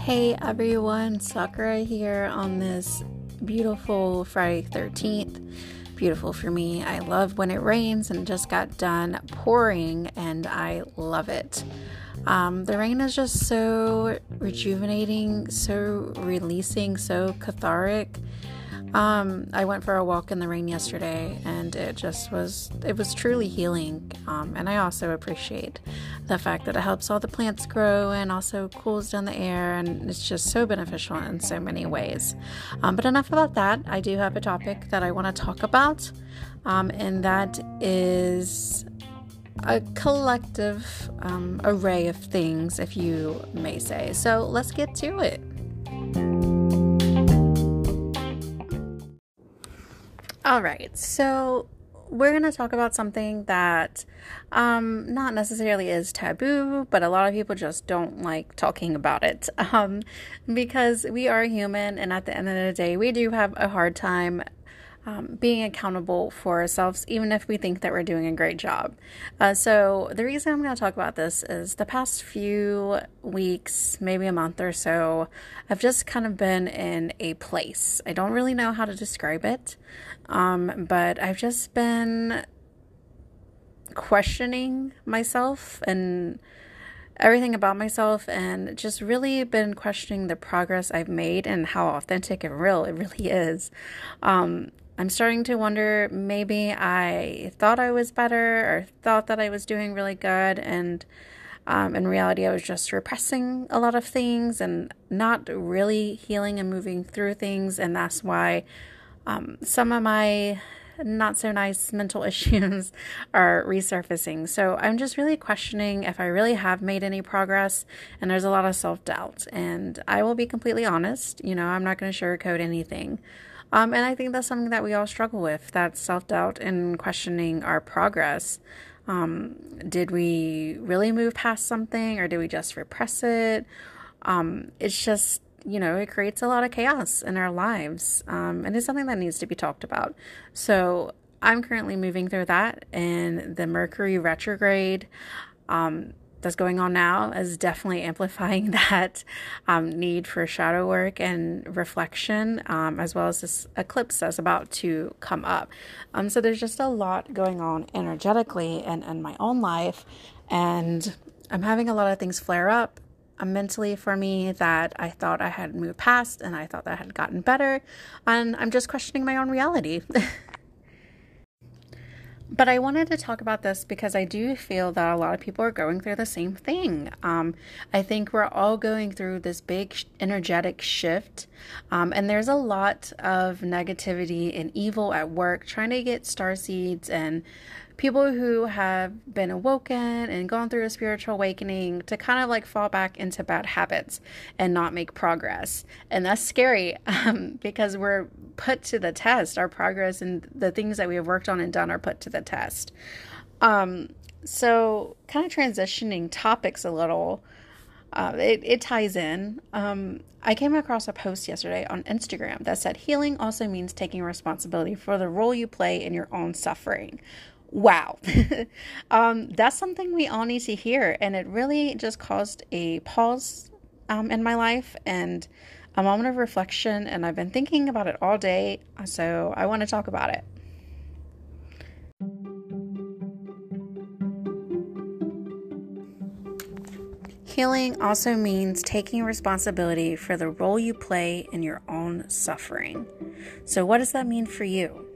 Hey everyone, Sakura here on this beautiful Friday 13th. Beautiful for me. I love when it rains and just got done pouring, and I love it. Um, the rain is just so rejuvenating, so releasing, so cathartic. Um, I went for a walk in the rain yesterday, and it just was it was truly healing. Um, and I also appreciate the fact that it helps all the plants grow and also cools down the air, and it's just so beneficial in so many ways. Um, but enough about that. I do have a topic that I want to talk about, um, and that is a collective um, array of things, if you may say. So let's get to it. All right, so we're going to talk about something that um, not necessarily is taboo, but a lot of people just don't like talking about it. Um, because we are human, and at the end of the day, we do have a hard time um, being accountable for ourselves, even if we think that we're doing a great job. Uh, so, the reason I'm going to talk about this is the past few weeks, maybe a month or so, I've just kind of been in a place. I don't really know how to describe it, um, but I've just been questioning myself and everything about myself and just really been questioning the progress I've made and how authentic and real it really is. Um, I'm starting to wonder maybe I thought I was better or thought that I was doing really good, and um, in reality, I was just repressing a lot of things and not really healing and moving through things, and that's why um, some of my not so nice mental issues are resurfacing. So I'm just really questioning if I really have made any progress, and there's a lot of self doubt. And I will be completely honest, you know, I'm not going to sugarcoat anything. Um, and I think that's something that we all struggle with that self doubt and questioning our progress. Um, did we really move past something or did we just repress it? Um, it's just, you know, it creates a lot of chaos in our lives. Um, and it's something that needs to be talked about. So I'm currently moving through that in the Mercury retrograde. Um, that's going on now is definitely amplifying that um, need for shadow work and reflection, um, as well as this eclipse that's about to come up. Um, so there's just a lot going on energetically and in my own life, and I'm having a lot of things flare up uh, mentally for me that I thought I had moved past and I thought that I had gotten better, and I'm just questioning my own reality. But I wanted to talk about this because I do feel that a lot of people are going through the same thing. Um, I think we're all going through this big energetic shift, um, and there's a lot of negativity and evil at work trying to get star seeds and people who have been awoken and gone through a spiritual awakening to kind of like fall back into bad habits and not make progress. And that's scary um, because we're put to the test. Our progress and the things that we have worked on and done are put to the test. Um, so, kind of transitioning topics a little. Uh, it, it ties in. Um, I came across a post yesterday on Instagram that said healing also means taking responsibility for the role you play in your own suffering wow um, that's something we all need to hear and it really just caused a pause um, in my life and a moment of reflection and i've been thinking about it all day so i want to talk about it Healing also means taking responsibility for the role you play in your own suffering. So, what does that mean for you?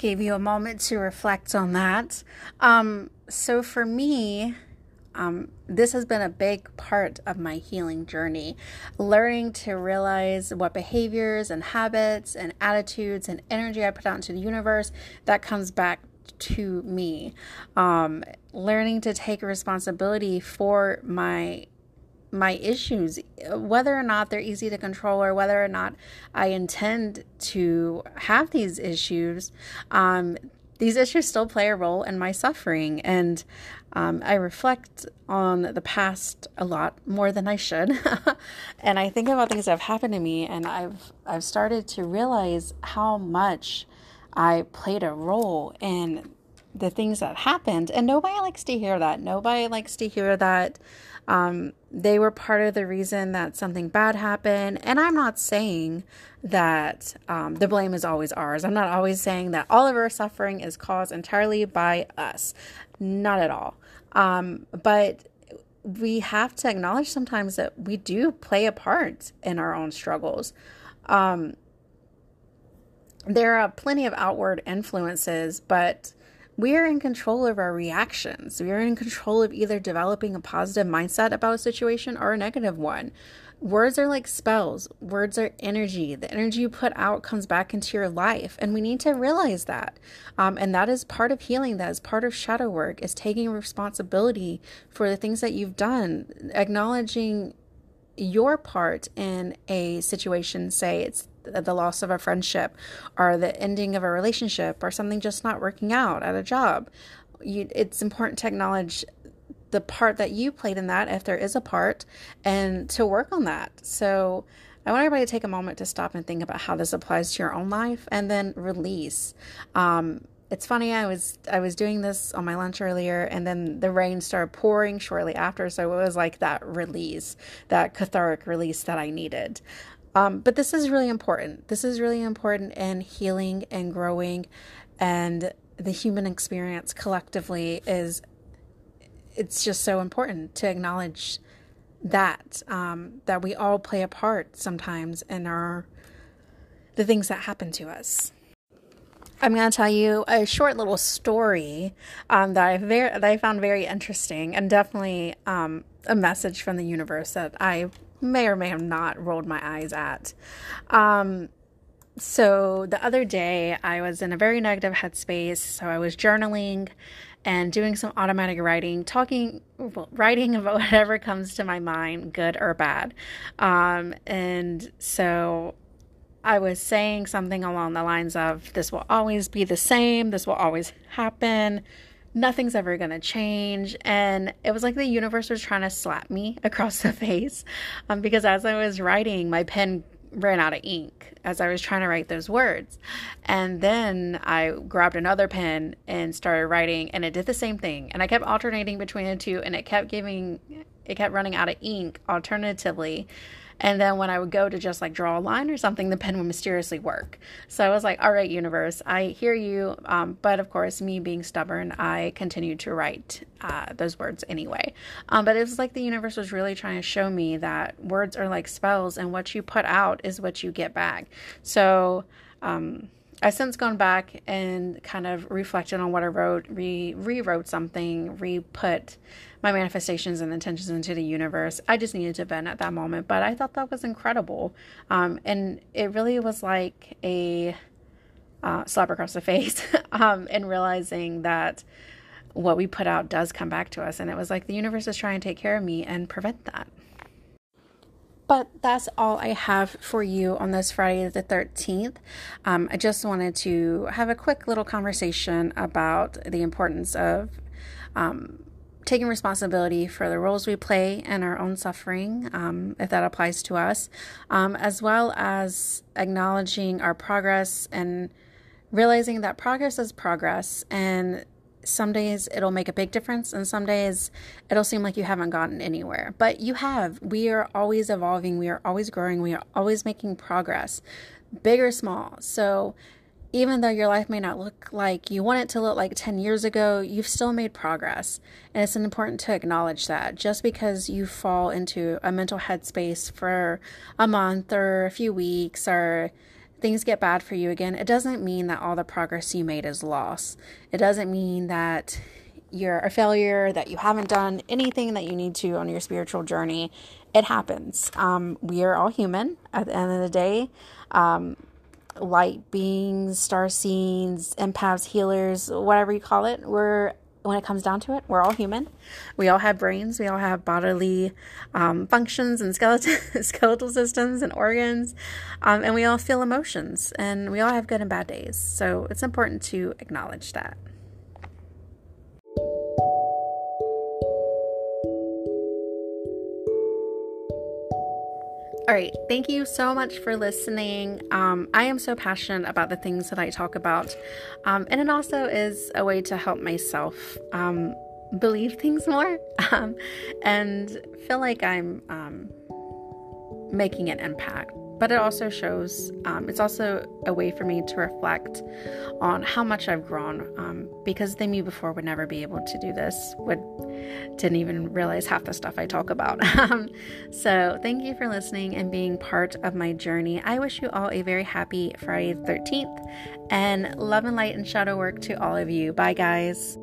Gave you a moment to reflect on that. Um, so for me, um, this has been a big part of my healing journey. Learning to realize what behaviors and habits and attitudes and energy I put out into the universe that comes back to me. Um, learning to take responsibility for my my issues, whether or not they're easy to control or whether or not I intend to have these issues, um, these issues still play a role in my suffering. And um, I reflect on the past a lot more than I should. and I think about things that have happened to me, and I've, I've started to realize how much I played a role in the things that happened. And nobody likes to hear that. Nobody likes to hear that um, they were part of the reason that something bad happened. And I'm not saying that um, the blame is always ours. I'm not always saying that all of our suffering is caused entirely by us. Not at all. Um, but we have to acknowledge sometimes that we do play a part in our own struggles. Um, there are plenty of outward influences, but we are in control of our reactions. We are in control of either developing a positive mindset about a situation or a negative one. Words are like spells, words are energy. The energy you put out comes back into your life, and we need to realize that. Um, and that is part of healing, that is part of shadow work, is taking responsibility for the things that you've done, acknowledging your part in a situation, say it's the loss of a friendship or the ending of a relationship or something just not working out at a job. You, it's important to acknowledge the part that you played in that, if there is a part, and to work on that. So, I want everybody to take a moment to stop and think about how this applies to your own life, and then release. Um, it's funny. I was I was doing this on my lunch earlier, and then the rain started pouring shortly after. So it was like that release, that cathartic release that I needed. Um, but this is really important. This is really important in healing and growing, and the human experience collectively is. It's just so important to acknowledge that um, that we all play a part sometimes in our the things that happen to us. I'm going to tell you a short little story um, that I that I found very interesting and definitely um, a message from the universe that I may or may have not rolled my eyes at. Um, so the other day, I was in a very negative headspace. So I was journaling and doing some automatic writing, talking, well, writing about whatever comes to my mind, good or bad. Um, and so I was saying something along the lines of, This will always be the same, this will always happen nothing's ever going to change. And it was like the universe was trying to slap me across the face um, because as I was writing, my pen ran out of ink as I was trying to write those words. And then I grabbed another pen and started writing, and it did the same thing. And I kept alternating between the two, and it kept giving, it kept running out of ink alternatively. And then when I would go to just like draw a line or something, the pen would mysteriously work. So I was like, all right, universe, I hear you. Um, but of course, me being stubborn, I continued to write uh, those words anyway. Um, but it was like the universe was really trying to show me that words are like spells, and what you put out is what you get back. So, um, I've since gone back and kind of reflected on what I wrote, re rewrote something, re put my manifestations and intentions into the universe. I just needed to vent at that moment, but I thought that was incredible. Um, and it really was like a uh, slap across the face um, and realizing that what we put out does come back to us. And it was like the universe is trying to take care of me and prevent that. But that's all I have for you on this Friday the 13th. Um, I just wanted to have a quick little conversation about the importance of um, taking responsibility for the roles we play in our own suffering, um, if that applies to us, um, as well as acknowledging our progress and realizing that progress is progress. And some days it'll make a big difference, and some days it'll seem like you haven't gotten anywhere. But you have. We are always evolving, we are always growing, we are always making progress, big or small. So, even though your life may not look like you want it to look like 10 years ago, you've still made progress. And it's important to acknowledge that. Just because you fall into a mental headspace for a month or a few weeks or things get bad for you again, it doesn't mean that all the progress you made is lost. It doesn't mean that you're a failure, that you haven't done anything that you need to on your spiritual journey. It happens. Um, we are all human at the end of the day. Um, light beings, star seeds, empaths, healers, whatever you call it. We're when it comes down to it, we're all human. We all have brains. We all have bodily um, functions and skeletal skeletal systems and organs, um, and we all feel emotions. And we all have good and bad days. So it's important to acknowledge that. All right, thank you so much for listening. Um, I am so passionate about the things that I talk about, um, and it also is a way to help myself um, believe things more um, and feel like I'm um, making an impact but it also shows um, it's also a way for me to reflect on how much i've grown um, because the me before would never be able to do this would didn't even realize half the stuff i talk about. Um, so thank you for listening and being part of my journey. I wish you all a very happy friday 13th and love and light and shadow work to all of you. Bye guys